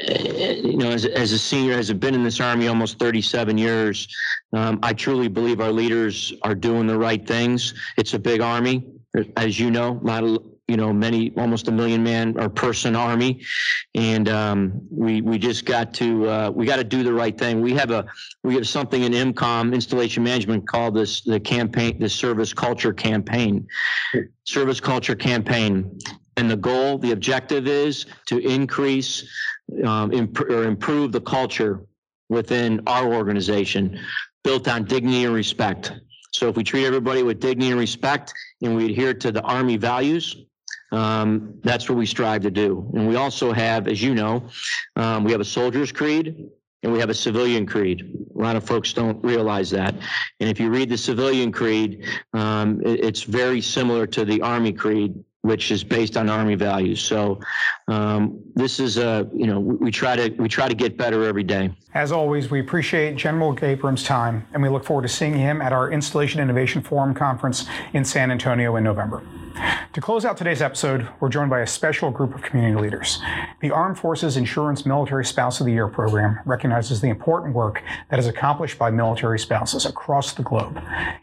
you know, as, as a senior, as I've been in this army almost 37 years, um, I truly believe our leaders are doing the right things. It's a big army, as you know, a lot of you know many almost a million man or person army. And um, we we just got to uh, we got to do the right thing. We have a we have something in IMCOM installation management called this the campaign the service culture campaign. Service culture campaign. And the goal the objective is to increase um, imp- or improve the culture within our organization built on dignity and respect. So if we treat everybody with dignity and respect and we adhere to the Army values, um, that's what we strive to do. And we also have, as you know, um, we have a soldier's creed and we have a civilian creed. A lot of folks don't realize that. And if you read the civilian creed, um, it, it's very similar to the Army creed which is based on Army values. So um, this is a you know we, try to we try to get better every day. As always, we appreciate General Gabram's time, and we look forward to seeing him at our Installation Innovation Forum conference in San Antonio in November. To close out today's episode, we're joined by a special group of community leaders. The Armed Forces Insurance Military Spouse of the Year program recognizes the important work that is accomplished by military spouses across the globe.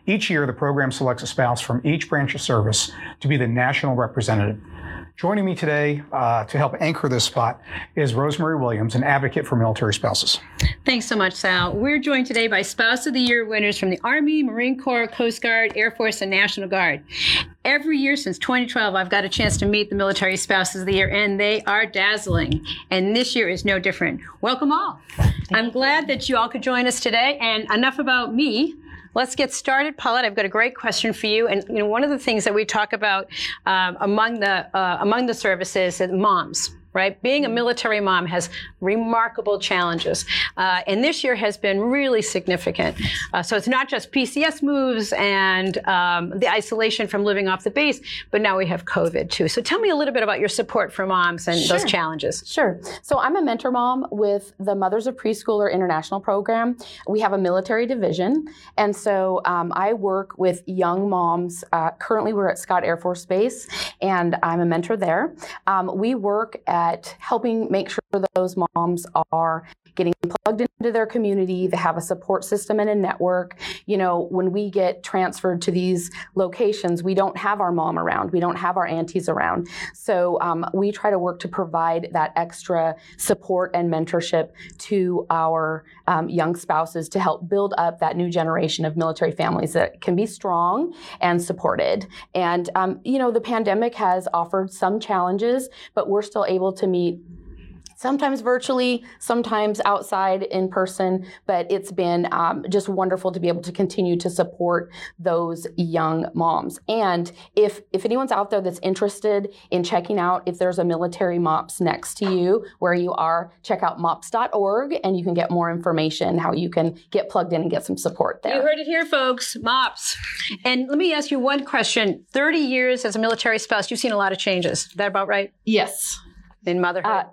Each year, the program selects a spouse from each branch of service to be the national representative. Joining me today uh, to help anchor this spot is Rosemary Williams, an advocate for military spouses. Thanks so much, Sal. We're joined today by Spouse of the Year winners from the Army, Marine Corps, Coast Guard, Air Force, and National Guard. Every year since 2012, I've got a chance to meet the military spouses of the year, and they are dazzling. And this year is no different. Welcome all. I'm glad that you all could join us today. And enough about me. Let's get started, Paulette. I've got a great question for you. And you know, one of the things that we talk about um, among the uh, among the services is moms right? Being a military mom has remarkable challenges. Uh, and this year has been really significant. Uh, so it's not just PCS moves and um, the isolation from living off the base, but now we have COVID too. So tell me a little bit about your support for moms and Sure. those challenges. Sure. So I'm a mentor mom with the Mothers of Preschooler International Program. We have a military division. And so um, I work with young moms. Uh, currently, we're at Scott Air Force Base, and I'm a mentor there. Um, we work at helping make sure those moms are getting plugged into their community, they have a support system and a network. You know, when we get transferred to these locations, we don't have our mom around, we don't have our aunties around. So um, we try to work to provide that extra support and mentorship to our um, young spouses to help build up that new generation of military families that can be strong and supported. And, um, you know, the pandemic has offered some challenges, but we're still able to meet sometimes virtually, sometimes outside in person, but it's been um, just wonderful to be able to continue to support those young moms. And if if anyone's out there that's interested in checking out if there's a military MOPS next to you where you are, check out mops.org and you can get more information how you can get plugged in and get some support there. You heard it here, folks. MOPS. And let me ask you one question. 30 years as a military spouse, you've seen a lot of changes. Is that about right? Yes. In motherhood? Uh,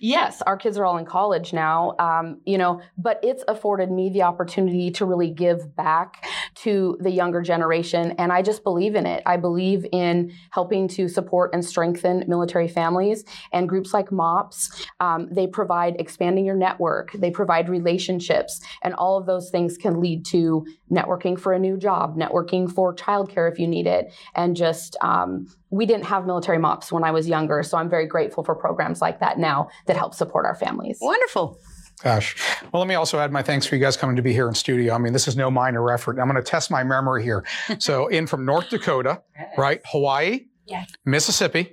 yes, our kids are all in college now, um, you know, but it's afforded me the opportunity to really give back to the younger generation. And I just believe in it. I believe in helping to support and strengthen military families and groups like MOPS. Um, they provide expanding your network, they provide relationships, and all of those things can lead to networking for a new job, networking for childcare if you need it, and just um, we didn't have military MOPS when I was younger, so I'm very grateful for programs like that now that help support our families. Wonderful. Gosh. Well, let me also add my thanks for you guys coming to be here in studio. I mean, this is no minor effort. I'm going to test my memory here. so, in from North Dakota, right? Hawaii, Yes. Mississippi,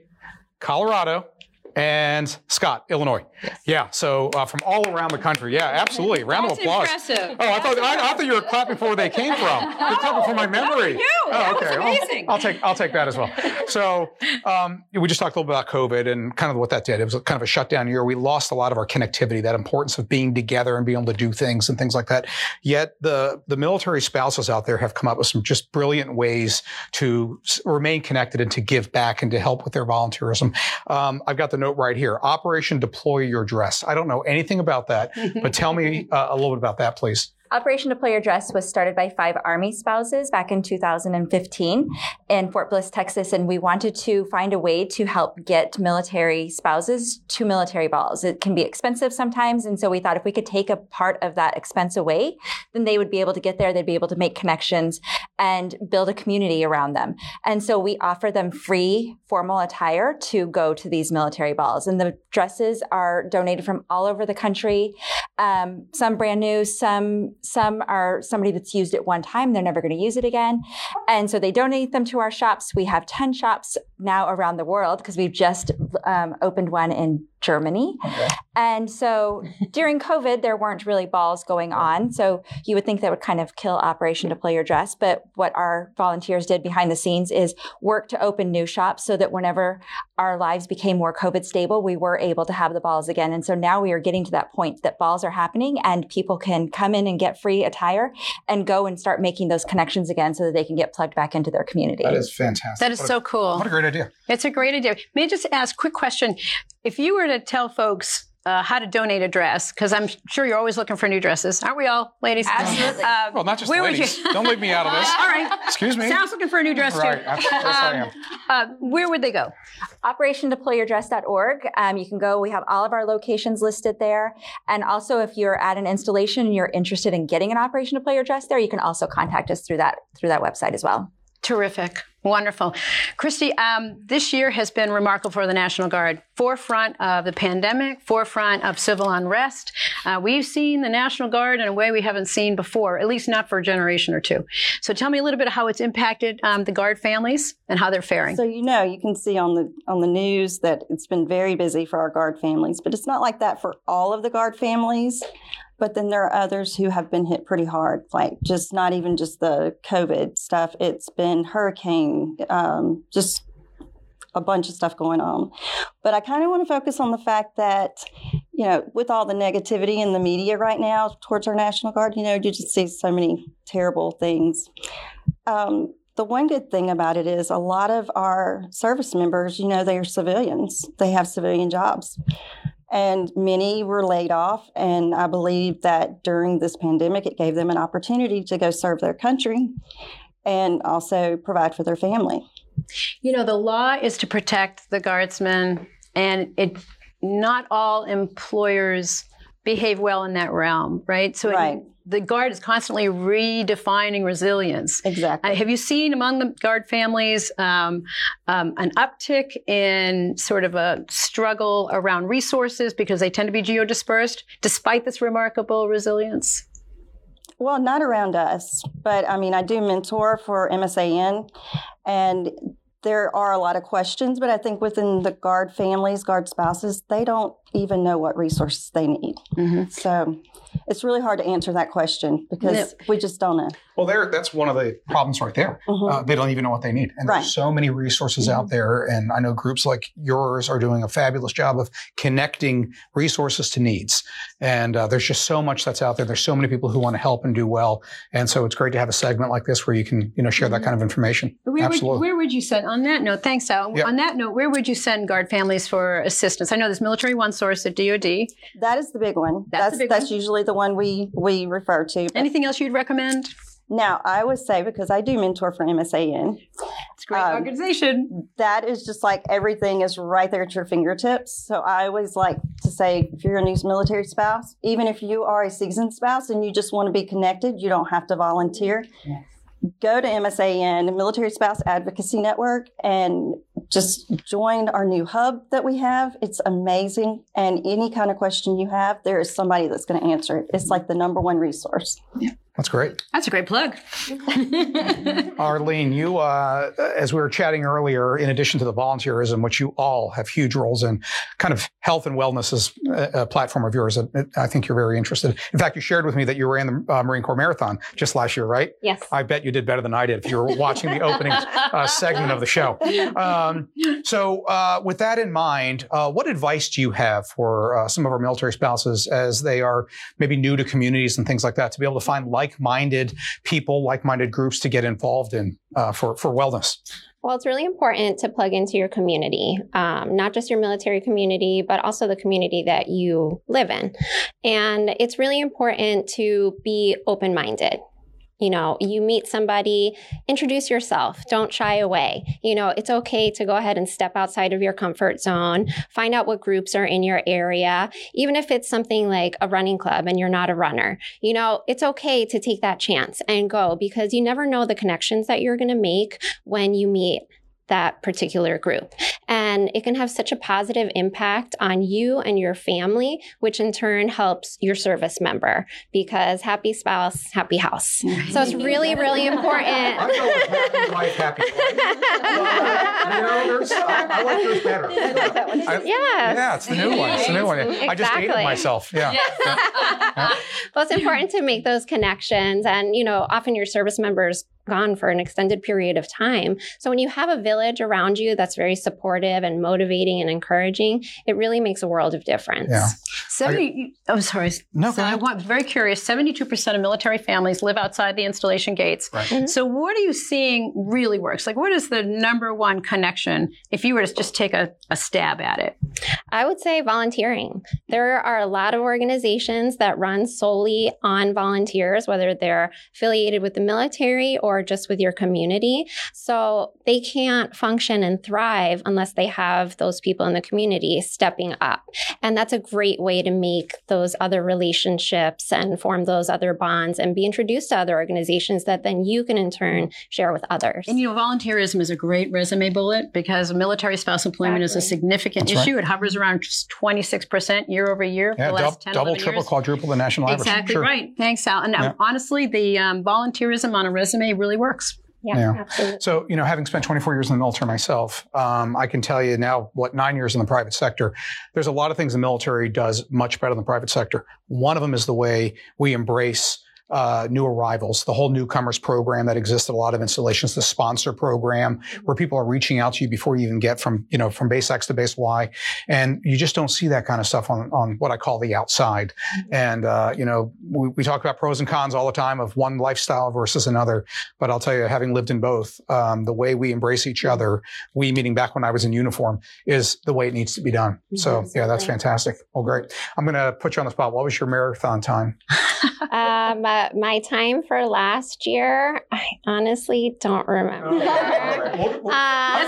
Colorado, and Scott, Illinois. Yeah, so uh, from all around the country. Yeah, absolutely. Round That's of applause. impressive. Oh, I thought I, I thought you were clapping for where they came from. You're clapping for my memory. you. Oh, okay. I'll- I'll, take I'll take that as well. So um, we just talked a little bit about COVID and kind of what that did. It was kind of a shutdown year. We lost a lot of our connectivity, that importance of being together and being able to do things and things like that. Yet the the military spouses out there have come up with some just brilliant ways to remain connected and to give back and to help with their volunteerism. Um, I've got the note right here. Operation Deploy Your Dress. I don't know anything about that, but tell me uh, a little bit about that, please. Operation Deploy Your Dress was started by five Army spouses back in 2015 in Fort Bliss, Texas, and we wanted to find a way to help get military spouses to military balls. It can be expensive sometimes, and so we thought if we could take a part of that expense away, then they would be able to get there, they'd be able to make connections and build a community around them. And so we offer them free formal attire to go to these military balls. And the dresses are donated from all over the country. Um, some brand new, some some are somebody that's used it one time. They're never going to use it again. And so they donate them to our shops. We have 10 shops now around the world because we've just um, opened one in Germany. And so during COVID, there weren't really balls going on. So you would think that would kind of kill Operation Deploy Your Dress. But what our volunteers did behind the scenes is work to open new shops so that whenever our lives became more COVID stable, we were able to have the balls again. And so now we are getting to that point that balls are happening and people can come in and get free attire and go and start making those connections again so that they can get plugged back into their community. That is fantastic. That is What a- so cool. What a great idea. It's a great idea. May I just ask a quick question? If you were to tell folks uh, how to donate a dress, because I'm sure you're always looking for new dresses, aren't we all, ladies? Absolutely. Uh, Well, not just where ladies. Would you... Don't leave me out of this. all right. Excuse me. Sal's looking for a new dress Right. too. Yes, yes, I am. Uh, where would they go? OperationDeployYourDress.org. Um, you can go. We have all of our locations listed there. And also, if you're at an installation and you're interested in getting an Operation Deploy Your Dress there, you can also contact us through that through that website as well. Terrific. Wonderful. Christy, um, this year has been remarkable for the National Guard. Forefront of the pandemic, forefront of civil unrest. Uh, we've seen the National Guard in a way we haven't seen before, at least not for a generation or two. So tell me a little bit how it's impacted um, the Guard families and how they're faring. So you know, you can see on the on the news that it's been very busy for our guard families, but it's not like that for all of the guard families. But then there are others who have been hit pretty hard, like just not even just the COVID stuff. It's been hurricane, um, just a bunch of stuff going on. But I kind of want to focus on the fact that, you know, with all the negativity in the media right now towards our National Guard, you know, you just see so many terrible things. Um, the one good thing about it is a lot of our service members, you know, they are civilians, they have civilian jobs. And many were laid off. And I believe that during this pandemic, it gave them an opportunity to go serve their country and also provide for their family. You know, the law is to protect the guardsmen, and it not all employers behave well in that realm, right? So it- Right. The guard is constantly redefining resilience. Exactly. Uh, have you seen among the guard families um, um, an uptick in sort of a struggle around resources because they tend to be geodispersed, despite this remarkable resilience? Well, not around us, but I mean, I do mentor for MSAN, and there are a lot of questions, but I think within the guard families, guard spouses, they don't even know what resources they need. So it's really hard to answer that question because we just don't know. Well, there, that's one of the problems right there. Uh, they don't even know what they need. And Right. there's so many resources out there. And I know groups like yours are doing a fabulous job of connecting resources to needs. And uh, there's just so much that's out there. There's so many people who want to help and do well. And so it's great to have a segment like this where you can, you know, share that kind of information. Where would, Absolutely. where would you send, on that note, thanks, Sal. Yeah. On that note, where would you send guard families for assistance? I know there's Military One Source at DOD. That is the big one. That's That's the big that's one. usually the one we we refer to. Anything else you'd recommend? now, I would say because I do mentor for MSAN. It's a great Um, organization. That is just like everything is right there at your fingertips. So I always like to say if you're a new military spouse, even if you are a seasoned spouse and you just want to be connected, you don't have to volunteer. Yes. Go to MSAN, Military Spouse Advocacy Network, and just join our new hub that we have. It's amazing. And any kind of question you have, there is somebody that's going to answer it. It's like the number one resource. That's great. That's a great plug. Arlene, you, uh, as we were chatting earlier, in addition to the volunteerism, which you all have huge roles in, kind of health and wellness is a, a platform of yours. that I think you're very interested. In fact, you shared with me that you ran the uh, Marine Corps Marathon just last year, right? Yes. I bet you did better than I did if you were watching the opening uh, segment of the show. Um, so, uh, with that in mind, uh, what advice do you have for uh, some of our military spouses as they are maybe new to communities and things like that to be able to find like-minded people, like-minded groups to get involved in uh, for for wellness? Well, it's really important to plug into your community, um, not just your military community, but also the community that you live in. And it's really important to be open minded. You know, you meet somebody, introduce yourself, don't shy away. You know, it's okay to go ahead and step outside of your comfort zone, find out what groups are in your area, even if it's something like a running club and you're not a runner. You know, it's okay to take that chance and go because you never know the connections that you're going to make when you meet that particular group. And it can have such a positive impact on you and your family, which in turn helps your service member because happy spouse, happy house. So it's really, really important. Life happy. I like yours better. I- Yes. Yeah, it's the new one. It's the new one. I just ate it Exactly. myself. Yeah. well, it's important to make those connections. And, you know, often your service members gone for an extended period of time. So when you have a village around you that's very supportive and motivating and encouraging, it really makes a world of difference. Yeah. 70, I'm sorry. No, so I want very curious. 72% of military families live outside the installation gates. Right. Mm-hmm. So what are you seeing really works? Like what is the number one connection if you were to just take a, a stab at it? I would say volunteering. There are a lot of organizations that run solely on volunteers, whether they're affiliated with the military or just with your community. So they can't function and thrive unless they have those people in the community stepping up. And that's a great way to make those other relationships and form those other bonds and be introduced to other organizations that then you can in turn share with others. And you know, volunteerism is a great resume bullet because military spouse employment is a significant That's right. issue. It hovers around just 26% year over year for the last dub- 10, double, triple, years. quadruple the national average. Exactly Sure. right. Thanks, Sal. And Yeah. honestly, the um, volunteerism on a resume really works. Yeah. So, you know, having spent 24 years in the military myself, um, I can tell you now, what, nine years in the private sector, there's a lot of things the military does much better than the private sector. One of them is the way we embrace uh, new arrivals, the whole newcomers program that exists at a lot of installations, the sponsor program where people are reaching out to you before you even get from, you know, from base X to base Y. And you just don't see that kind of stuff on, on what I call the outside. And, uh, you know, we, we talk about pros and cons all the time of one lifestyle versus another. But I'll tell you, having lived in both, um, the way we embrace each other, we meaning back when I was in uniform, is the way it needs to be done. So, yeah, that's fantastic. Well, great. I'm going to put you on the spot. What was your marathon time? um, uh, my time for last year, I honestly don't remember. Uh,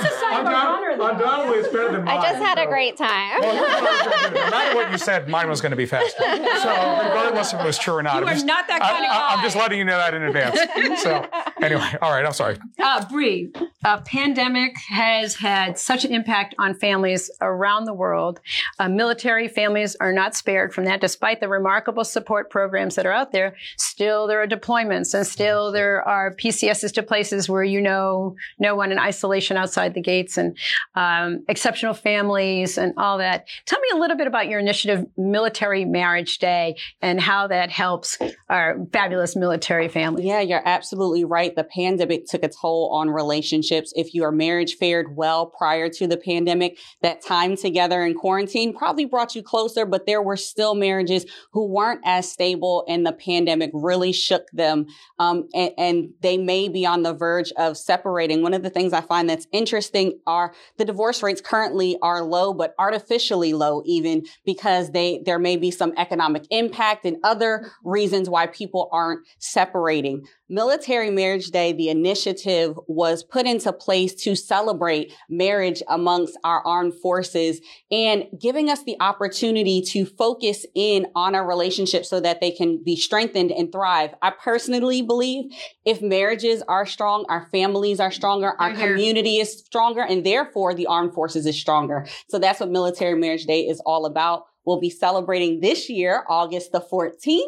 Undoubtedly, it's better than mine. I just had a great time. no matter what you said, mine was going to be faster. So, regardless if it was true or not, You I'm are just, not that I- kind of I, I'm just letting you know that in advance. So, anyway, all right, I'm sorry. Uh, Bree, a pandemic has had such an impact on families around the world. Uh, military families are not spared from that, despite the remarkable support programs that are out there. Still, there are deployments, and still there are PCSs to places where you know no one in isolation outside the gates, and um, exceptional families, and all that. Tell me a little bit about your initiative, Military Marriage Day, and how that helps our fabulous military families. Yeah, you're absolutely right. The pandemic took a toll on relationships. If your marriage fared well prior to the pandemic, that time together in quarantine probably brought you closer, but there were still marriages who weren't as stable and the pandemic really shook them. Um, and, and they may be on the verge of separating. One of the things I find that's interesting are the divorce rates currently are low, but artificially low even because they, there may be some economic impact and other reasons why people aren't separating. Military Marriage Day, the initiative was put into place to celebrate marriage amongst our armed forces and giving us the opportunity to focus in on our relationships so that they can be strengthened and thrive. I personally believe if marriages are strong, our families are stronger, our community is stronger, and therefore the armed forces is stronger. So that's what Military Marriage Day is all about. Will be celebrating this year, August the 14th.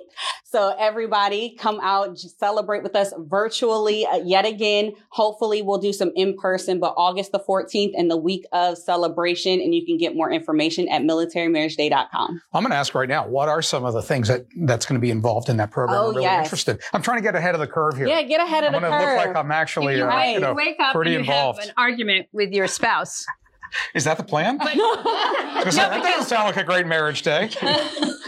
So everybody come out, celebrate with us virtually uh, yet again. Hopefully we'll do some in person, but August the 14th and the week of celebration. And you can get more information at militarymarriageday.com. I'm going to ask right now, what are some of the things that that's going to be involved in that program? Oh, I'm really yes. interested. I'm trying to get ahead of the curve here. Yeah, get ahead of I'm the gonna look like I'm actually you uh, wake, you know, wake up pretty and you involved. have an argument with your spouse. Is that the plan? Because that doesn't sound like a great marriage day.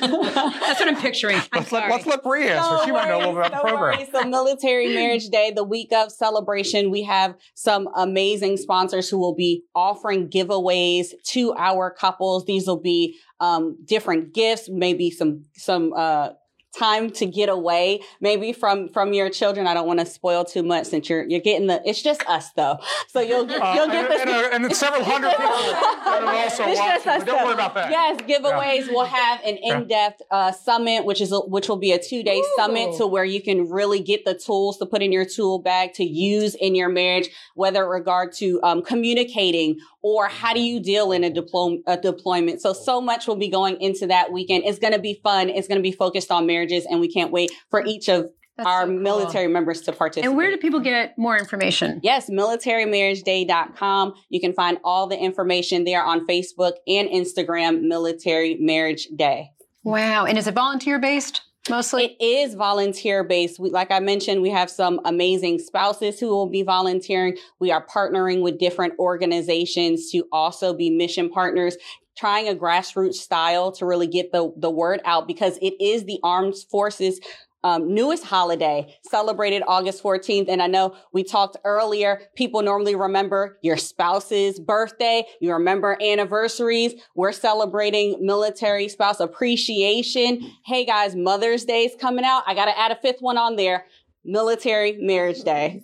That's what I'm picturing. I'm Let's let, sorry. let's let Bree answer. No she might know a little bit worries, about the program. worries. So Military Marriage Day, the week of celebration, we have some amazing sponsors who will be offering giveaways to our couples. These will be um, different gifts, maybe some some uh, time to get away, maybe from from your children. I don't want to spoil too much since you're you're getting the. It's just us though, so you'll get Uh, you'll get and, this. and, uh, and then several hundred people that are also It's watching. just us but don't though. worry about that. Yes, giveaways. We'll have an in-depth uh, summit, which is a, which will be a two-day summit, to where you can really get the tools to put in your tool bag to use in your marriage, whether in regard to um, communicating or how do you deal in a, deplo- a deployment. So so much will be going into that weekend. It's going to be fun. It's going to be focused on marriages, and we can't wait for each of our military members to participate. And where do people get more information? Yes, militarymarriageday.com. You can find all the information there on Facebook and Instagram, Military Marriage Day. Wow. And is it volunteer based mostly? It is volunteer based. We, like I mentioned, we have some amazing spouses who will be volunteering. We are partnering with different organizations to also be mission partners. Trying a grassroots style to really get the, the word out because it is the armed forces um, newest holiday celebrated August 14th. And I know we talked earlier, people normally remember your spouse's birthday. You remember anniversaries. We're celebrating military spouse appreciation. Hey guys, Mother's Day is coming out. I got to add a fifth one on there. Military Marriage Day.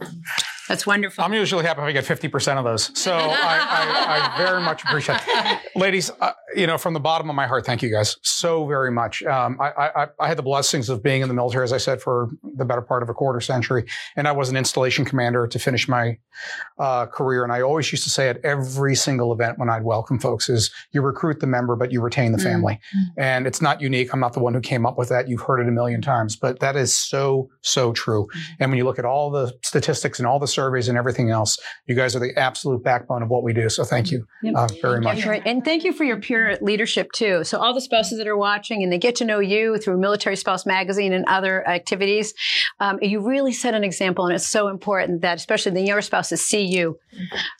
That's wonderful. I'm usually happy if I get 50% of those. So I, I, I very much appreciate it. Ladies, uh, you know, from the bottom of my heart, thank you guys so very much. Um, I, I, I had the blessings of being in the military, as I said, for the better part of a quarter century. And I was an installation commander to finish my uh, career. And I always used to say at every single event when I'd welcome folks is you recruit the member, but you retain the family. And it's not unique. I'm not the one who came up with that. You've heard it a million times, but that is so, so true. And when you look at all the statistics and all the surveys and everything else, you guys are the absolute backbone of what we do. So thank you uh, very much. That's right. And thank you for your peer leadership too. So all the spouses that are watching and they get to know you through Military Spouse Magazine and other activities, um, you really set an example, and it's so important that especially the younger spouses see you,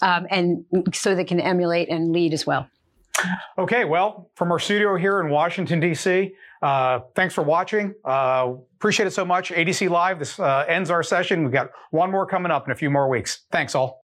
um, and so they can emulate and lead as well. Okay, well, from our studio here in Washington, D.C., uh, thanks for watching. Uh, appreciate it so much. ADC Live, this uh, ends our session. We've got one more coming up in a few more weeks. Thanks all.